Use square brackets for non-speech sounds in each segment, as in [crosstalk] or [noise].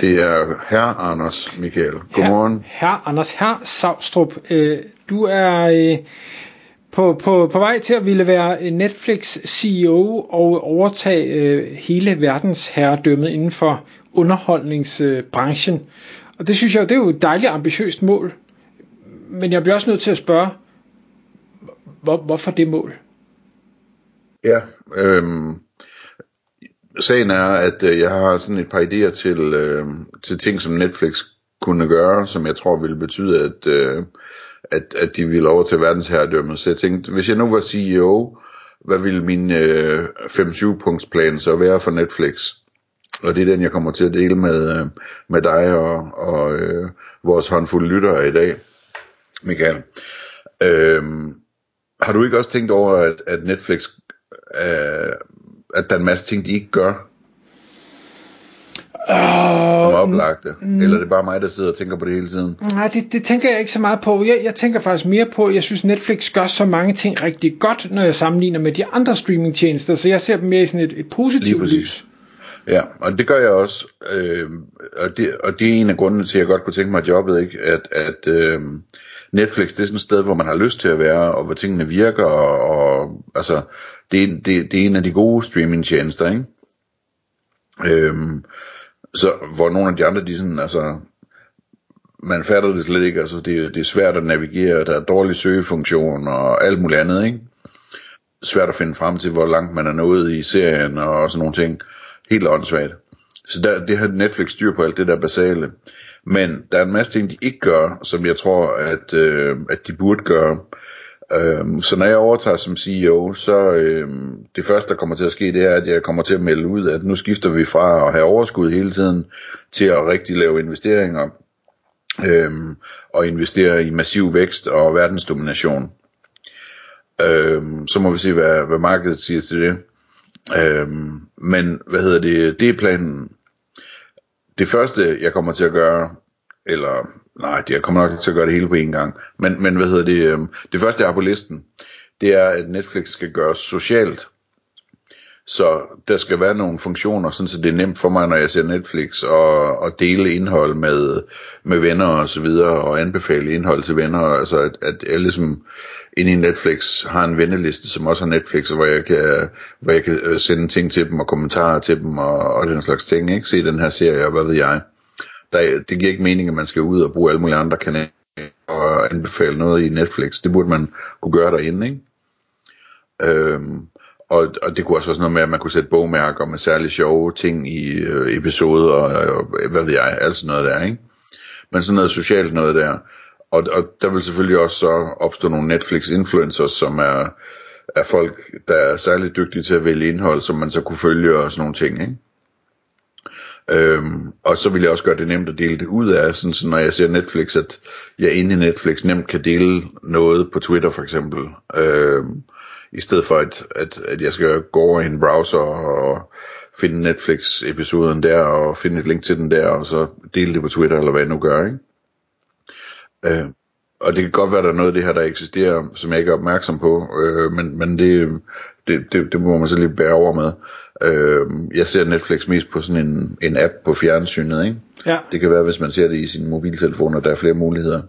Det er herr Anders Michael. Godmorgen. Herr, Anders, herr Savstrup. Øh, du er øh, på, på, på vej til at ville være Netflix CEO og overtage øh, hele verdens herredømmet inden for underholdningsbranchen. Og det synes jeg, det er jo et dejligt ambitiøst mål. Men jeg bliver også nødt til at spørge, hvor, hvorfor det mål? Ja, øhm, sagen er, at øh, jeg har sådan et par idéer til, øh, til ting, som Netflix kunne gøre, som jeg tror ville betyde, at, øh, at, at de ville over til verdensherredømmet. Så jeg tænkte, hvis jeg nu var CEO, hvad ville min øh, 5-7 punktsplan så være for Netflix? Og det er den, jeg kommer til at dele med, øh, med dig og, og øh, vores håndfulde lyttere i dag, Michael. Øh, har du ikke også tænkt over, at, at Netflix øh, at der er en masse ting, de ikke gør, som oplagte? Mm, Eller er det bare mig, der sidder og tænker på det hele tiden? Nej, det, det tænker jeg ikke så meget på. Jeg, jeg tænker faktisk mere på, at jeg synes, Netflix gør så mange ting rigtig godt, når jeg sammenligner med de andre streamingtjenester, så jeg ser dem mere i sådan et, et positivt lys. Ja, og det gør jeg også. Øh, og, det, og det er en af grundene til, at jeg godt kunne tænke mig jobbet, ikke? At, at øh, Netflix, det er sådan et sted, hvor man har lyst til at være, og hvor tingene virker, og, og altså, det, er, det, det er en af de gode streamingtjenester, ikke? Øhm, så hvor nogle af de andre, de sådan, altså, man fatter det slet ikke, altså det, det er svært at navigere, der er dårlig søgefunktion og alt muligt andet, ikke? Svært at finde frem til, hvor langt man er nået i serien og sådan nogle ting. Helt åndssvagt. Så der, det har Netflix styr på alt det der basale. Men der er en masse ting, de ikke gør, som jeg tror, at, øh, at de burde gøre. Øhm, så når jeg overtager som CEO, så øhm, det første, der kommer til at ske, det er, at jeg kommer til at melde ud, at nu skifter vi fra at have overskud hele tiden, til at rigtig lave investeringer, øhm, og investere i massiv vækst og verdensdomination. Øhm, så må vi se, hvad, hvad markedet siger til det. Øhm, men hvad hedder det, det er planen. Det første, jeg kommer til at gøre, eller nej, jeg kommer nok til at gøre det hele på en gang. Men, men hvad hedder det, Øhm, det første jeg har på listen, det er, at Netflix skal gøres socialt. Så der skal være nogle funktioner, sådan så det er nemt for mig, når jeg ser Netflix, og, og dele indhold med, med venner og så videre, og anbefale indhold til venner, altså at, at jeg ligesom inde i Netflix har en venneliste, som også har Netflix, hvor jeg kan, hvor jeg kan øh, sende ting til dem, og kommentarer til dem, og, og den slags ting, ikke? Se den her serie, og hvad ved jeg der, det giver ikke mening, at man skal ud og bruge alle mulige andre kanaler og anbefale noget i Netflix. Det burde man kunne gøre derinde, ikke? Øhm, og, og det kunne også være sådan noget med, at man kunne sætte bogmærker med særligt sjove ting i øh, episoder, og, og hvad ved jeg, alt sådan noget der, ikke? Men sådan noget socialt noget der. Og, og der vil selvfølgelig også så opstå nogle Netflix-influencers, som er, er folk, der er særligt dygtige til at vælge indhold, som man så kunne følge og sådan nogle ting, ikke? Øhm, og så vil jeg også gøre det nemt at dele det ud af, sådan, så når jeg ser Netflix, at jeg inde i Netflix nemt kan dele noget på Twitter for eksempel. Øhm, i stedet for at, at, at jeg skal gå over i en browser og finde Netflix-episoden der, og finde et link til den der, og så dele det på Twitter, eller hvad jeg nu gør, ikke? Øhm, og det kan godt være, der er noget af det her, der eksisterer, som jeg ikke er opmærksom på, øh, men, men det, det, det, det må man så lige bære over med. Øh, jeg ser Netflix mest på sådan en, en app på fjernsynet, ikke? Ja. Det kan være, hvis man ser det i sin mobiltelefon, og der er flere muligheder.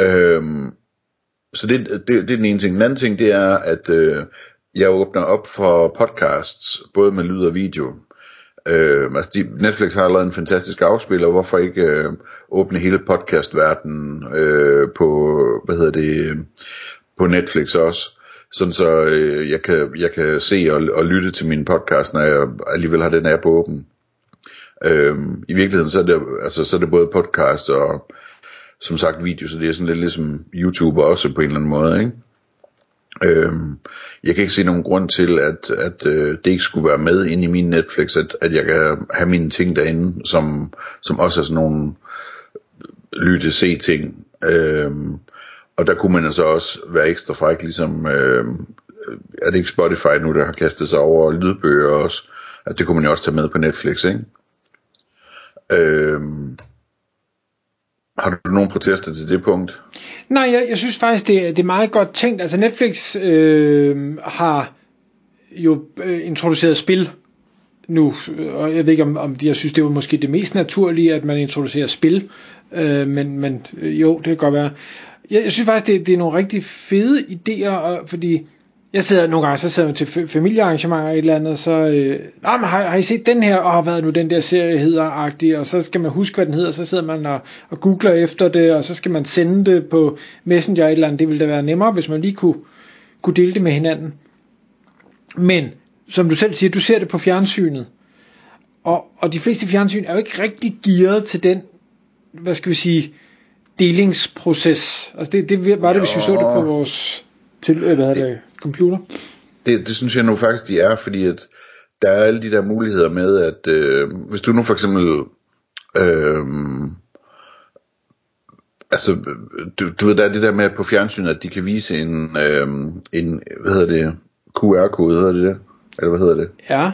Øh, så det, det, det er den ene ting. Den anden ting, det er, at øh, jeg åbner op for podcasts, både med lyd og video. Øh, altså de, Netflix har lavet en fantastisk afspiller, hvorfor ikke øh, åbne hele podcastverdenen øh, på, hvad hedder det, øh, på Netflix også sådan så øh, jeg, kan, jeg kan se og, og lytte til min podcast, når jeg alligevel har den app åben. Øh, I virkeligheden så er, det, altså, så er det både podcast og som sagt video, så det er sådan lidt ligesom YouTube også på en eller anden måde. Ikke? Øhm, jeg kan ikke se nogen grund til, at, at øh, det ikke skulle være med inde i min Netflix, at, at jeg kan have mine ting derinde, som, som også er sådan nogle lytte-se ting. Øhm, og der kunne man altså også være ekstra fræk, ligesom, øh, er det ikke Spotify nu, der har kastet sig over lydbøger også, at det kunne man jo også tage med på Netflix, ikke? Øhm, har du nogen protester til det punkt? Nej, jeg, jeg synes faktisk, det, det er meget godt tænkt. Altså Netflix øh, har jo øh, introduceret spil nu, øh, og jeg ved ikke, om, om de, jeg synes, det var måske det mest naturlige, at man introducerer spil, øh, men, men øh, jo, det kan godt være. Jeg, jeg synes faktisk, det, det er nogle rigtig fede idéer, fordi jeg sidder nogle gange, så sidder jeg til familiearrangementer et eller andet, så, øh, Nå, men har, har I set den her, og hvad nu den der serie hedder, agtig, og så skal man huske, hvad den hedder, så sidder man og, og googler efter det, og så skal man sende det på Messenger et eller andet, det ville da være nemmere, hvis man lige kunne, kunne dele det med hinanden. Men, som du selv siger, du ser det på fjernsynet, og, og de fleste fjernsyn er jo ikke rigtig gearet til den, hvad skal vi sige, delingsproces. Altså det, det var det, hvis vi så det på vores til, øh, hvad det, computer? Det, det synes jeg nu faktisk, de er, fordi at der er alle de der muligheder med, at øh, hvis du nu for eksempel, øh, altså, du, du ved, der er det der med på fjernsynet, at de kan vise en, øh, en hvad hedder det, QR-kode, hedder det det? Eller hvad hedder det? Ja.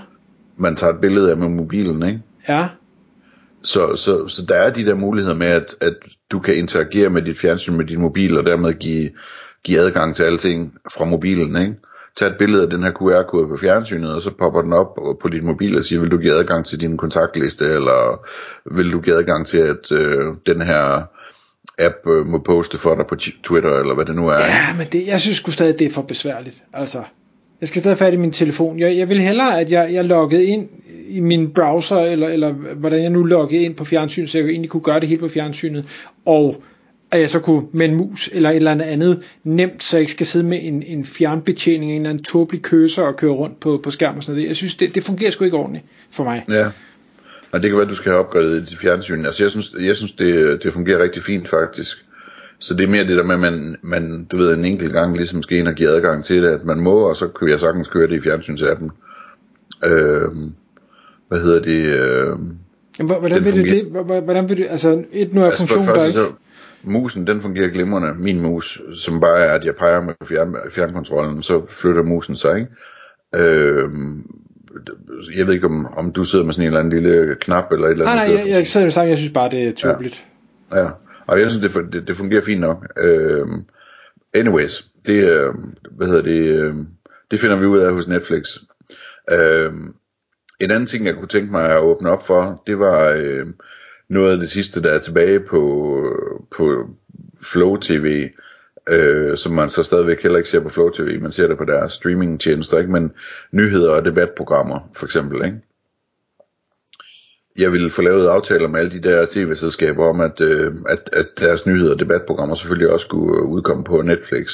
Man tager et billede af med mobilen, ikke? Ja. Så, så, så der er de der muligheder med, at, at du kan interagere med dit fjernsyn med din mobil, og dermed give give adgang til alting fra mobilen, ikke? Tag et billede af den her QR-kode på fjernsynet, og så popper den op på dit mobil og siger, vil du give adgang til din kontaktliste, eller vil du give adgang til, at øh, den her app øh, må poste for dig på Twitter, eller hvad det nu er. Ikke? Ja, men det, jeg synes sgu stadig, det er for besværligt. Altså, jeg skal stadig fat i min telefon. Jeg, jeg vil hellere, at jeg, jeg loggede ind i min browser, eller, eller hvordan jeg nu loggede ind på fjernsynet, så jeg egentlig kunne gøre det helt på fjernsynet, og at jeg så kunne med en mus eller et eller andet andet nemt, så jeg ikke skal sidde med en, en fjernbetjening, en eller anden tåbelig køser og køre rundt på, på skærm og sådan noget. Jeg synes, det, det fungerer sgu ikke ordentligt for mig. Ja, og det kan være, at du skal have opgraderet dit fjernsyn. Altså jeg synes, jeg synes det, det fungerer rigtig fint faktisk. Så det er mere det der med, at man, man du ved, en enkelt gang ligesom skal ind og give adgang til det, at man må, og så kan jeg sagtens køre det i fjernsynsappen. Øh, hvad hedder det? Øh, Jamen, hvordan vil du det? Hvordan vil du, altså, et nu er altså, funktionen der ikke. Så, musen den fungerer glimrende, min mus, som bare er, at jeg peger med fjern, fjernkontrollen, så flytter musen sig, ikke? Øh, jeg ved ikke, om, om du sidder med sådan en eller anden lille knap eller et eller andet. Nej, nej, jeg, jeg, jeg, jeg, jeg synes bare, det er tåbeligt. Ja. ja, og jeg synes, det, det, det fungerer fint nok. Øh, anyways, det, øh, hvad hedder det, øh, det finder vi ud af hos Netflix. Øh, en anden ting, jeg kunne tænke mig at åbne op for, det var... Øh, noget af det sidste, der er tilbage på, på Flow TV, øh, som man så stadigvæk heller ikke ser på Flow TV, man ser det på deres streamingtjenester, ikke? men nyheder og debatprogrammer for eksempel. Ikke? Jeg ville få lavet aftaler med alle de der tv-selskaber om, at, øh, at, at deres nyheder og debatprogrammer selvfølgelig også skulle udkomme på Netflix.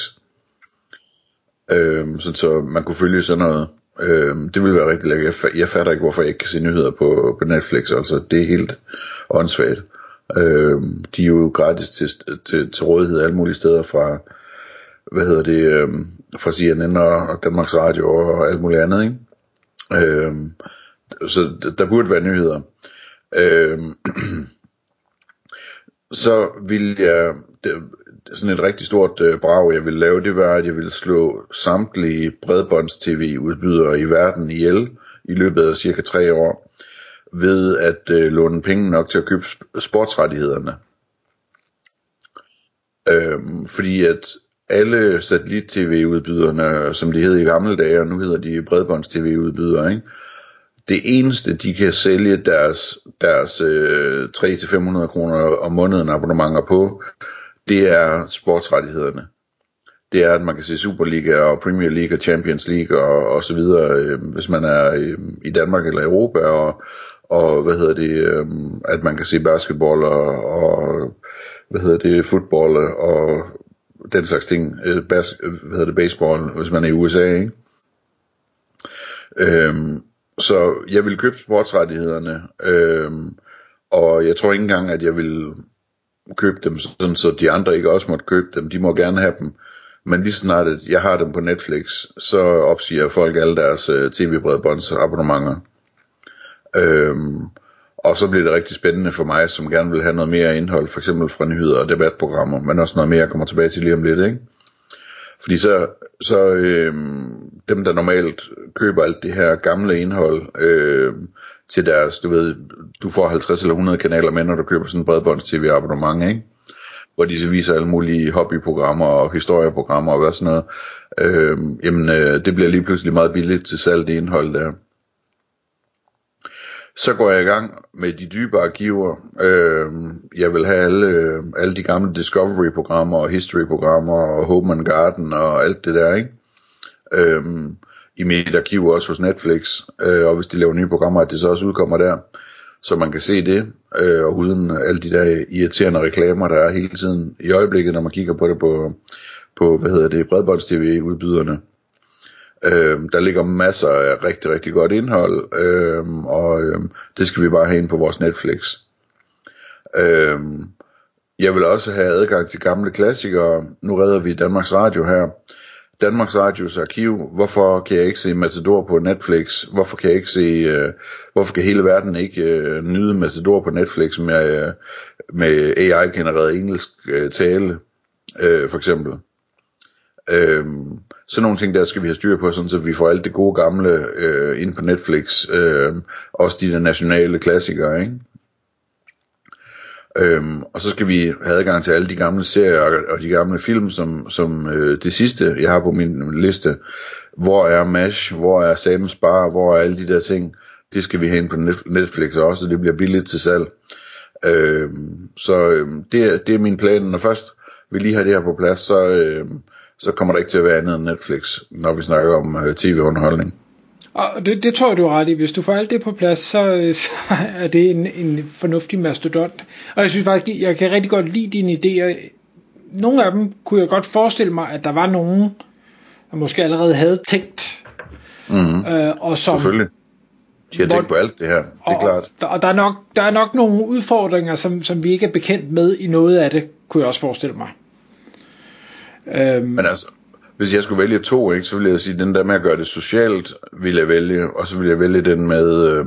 Øh, så, så man kunne følge sådan noget. Øh, det ville være rigtig lækkert. Jeg, jeg fatter ikke, hvorfor jeg ikke kan se nyheder på, på Netflix. Altså, det er helt åndssvagt. Øh, de er jo gratis til, til, til rådighed alle mulige steder fra, hvad hedder det, øh, fra CNN og Danmarks Radio og alt muligt andet, ikke? Øh, så der burde være nyheder. Øh, [clears throat] så vil jeg, det, sådan et rigtig stort øh, brag, jeg ville lave, det var, at jeg ville slå samtlige bredbånds-tv-udbydere i verden ihjel i løbet af cirka tre år ved at øh, låne penge nok til at købe sportsrettighederne. Øhm, fordi at alle satellit-tv-udbyderne, som de hed i gamle dage, og nu hedder de bredbånds-tv-udbydere, ikke? det eneste, de kan sælge deres, deres øh, 300-500 kroner om måneden abonnementer på, det er sportsrettighederne. Det er, at man kan se Superliga og Premier League og Champions League og, og så videre, øh, hvis man er øh, i Danmark eller Europa, og, og hvad hedder det, øh, at man kan se basketball og, og hvad hedder det, fodbold og den slags ting, øh, bas, hvad hedder det, baseball, hvis man er i USA, ikke? Øhm, så jeg vil købe sportsrettighederne, øhm, og jeg tror ikke engang, at jeg vil købe dem, sådan så de andre ikke også måtte købe dem. De må gerne have dem. Men lige snart at jeg har dem på Netflix, så opsiger folk alle deres øh, tv-bredbåndsabonnementer. Øhm, Og så bliver det rigtig spændende for mig, som gerne vil have noget mere indhold, for eksempel fra nyheder og debatprogrammer, men også noget mere, jeg kommer tilbage til lige om lidt, ikke? Fordi så, så øh, dem, der normalt køber alt det her gamle indhold øh, til deres, du ved, du får 50 eller 100 kanaler med, når du køber sådan en bredbånds-tv abonnement, ikke? Hvor de så viser alle mulige hobbyprogrammer og historieprogrammer og hvad sådan noget. Øh, jamen, øh, det bliver lige pludselig meget billigt til salg det indhold der. Så går jeg i gang med de dybe arkiver. Øh, jeg vil have alle, øh, alle de gamle Discovery-programmer og History-programmer og Home and Garden og alt det der, ikke? Øh, i mit arkiv også hos Netflix. Øh, og hvis de laver nye programmer, at det så også udkommer der. Så man kan se det, øh, og uden alle de der irriterende reklamer, der er hele tiden i øjeblikket, når man kigger på det på, på hvad hedder det, bredbånds-tv-udbyderne. Øh, der ligger masser af rigtig, rigtig godt indhold, øh, og øh, det skal vi bare have ind på vores Netflix. Øh, jeg vil også have adgang til gamle klassikere. Nu redder vi Danmarks Radio her. Danmarks Radios arkiv. Hvorfor kan jeg ikke se Matador på Netflix? Hvorfor kan jeg ikke se, øh, hvorfor kan hele verden ikke øh, nyde Matador på Netflix med, øh, med AI-genereret engelsk øh, tale, øh, for eksempel? Øhm, sådan nogle ting der skal vi have styr på, sådan så vi får alt det gode gamle øh, ind på Netflix. Øh, også de der nationale klassikere, ikke? Øhm, og så skal vi have adgang til alle de gamle serier og, og de gamle film, som, som øh, det sidste, jeg har på min liste. Hvor er MASH? Hvor er Sam's Bar? Hvor er alle de der ting? Det skal vi have ind på Netflix også, og det bliver billigt til salg. Øhm, så øhm, det, det er min plan. Når først vi lige har det her på plads, så... øhm, så kommer der ikke til at være andet end Netflix, når vi snakker om øh, tv-underholdning. Og det, det tror jeg, du er ret i. Hvis du får alt det på plads, så, så er det en, en fornuftig mastodont. Og jeg synes faktisk, jeg kan rigtig godt lide dine idéer. Nogle af dem kunne jeg godt forestille mig, at der var nogen, der måske allerede havde tænkt. Mm-hmm. Øh, og som, Selvfølgelig. De har tænkt på alt det her, det er og, klart. Og, og der, er nok, der er nok nogle udfordringer, som, som vi ikke er bekendt med i noget af det, kunne jeg også forestille mig. Øhm, Men altså, hvis jeg skulle vælge to, ikke, så ville jeg sige, den der med at gøre det socialt, ville jeg vælge, og så ville jeg vælge den med, øh,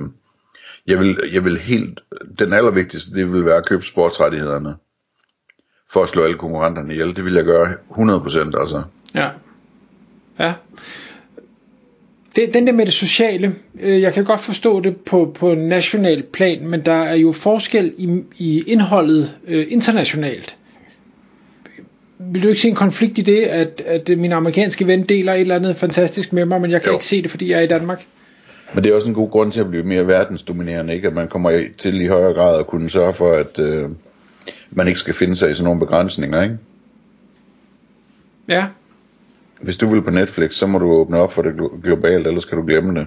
jeg, vil, jeg vil helt, den allervigtigste, det vil være at købe sportsrettighederne, for at slå alle konkurrenterne ihjel, det vil jeg gøre 100% altså. Ja, ja. Det, den der med det sociale, øh, jeg kan godt forstå det på, på national plan, men der er jo forskel i, i indholdet øh, internationalt vil du ikke se en konflikt i det, at, at min amerikanske ven deler et eller andet fantastisk med mig, men jeg kan jo. ikke se det, fordi jeg er i Danmark? Men det er også en god grund til at blive mere verdensdominerende, ikke? At man kommer til i højere grad at kunne sørge for, at øh, man ikke skal finde sig i sådan nogle begrænsninger, ikke? Ja. Hvis du vil på Netflix, så må du åbne op for det globalt, ellers kan du glemme det.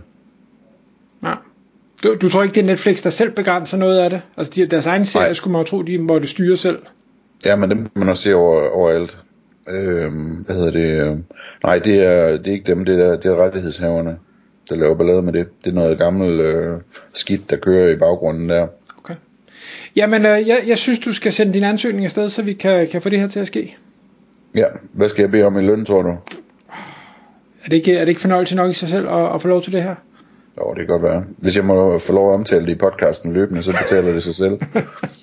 Ja. Du, du tror ikke, det er Netflix, der selv begrænser noget af det? Altså de, deres egen serie, skulle man jo tro, de måtte styre selv. Ja, men dem kan man også se over, overalt. Øhm, hvad hedder det? Øh, nej, det er, det er ikke dem, det er, det er rettighedshaverne, der laver ballade med det. Det er noget gammelt øh, skidt, der kører i baggrunden der. Okay. Jamen, øh, jeg, jeg synes, du skal sende din ansøgning afsted, så vi kan, kan få det her til at ske. Ja, hvad skal jeg bede om i løn, tror du? Er det ikke, er det ikke fornøjelse nok i sig selv at, at få lov til det her? Jo, det kan godt være. Hvis jeg må få lov at omtale det i podcasten løbende, så betaler det sig selv. [laughs]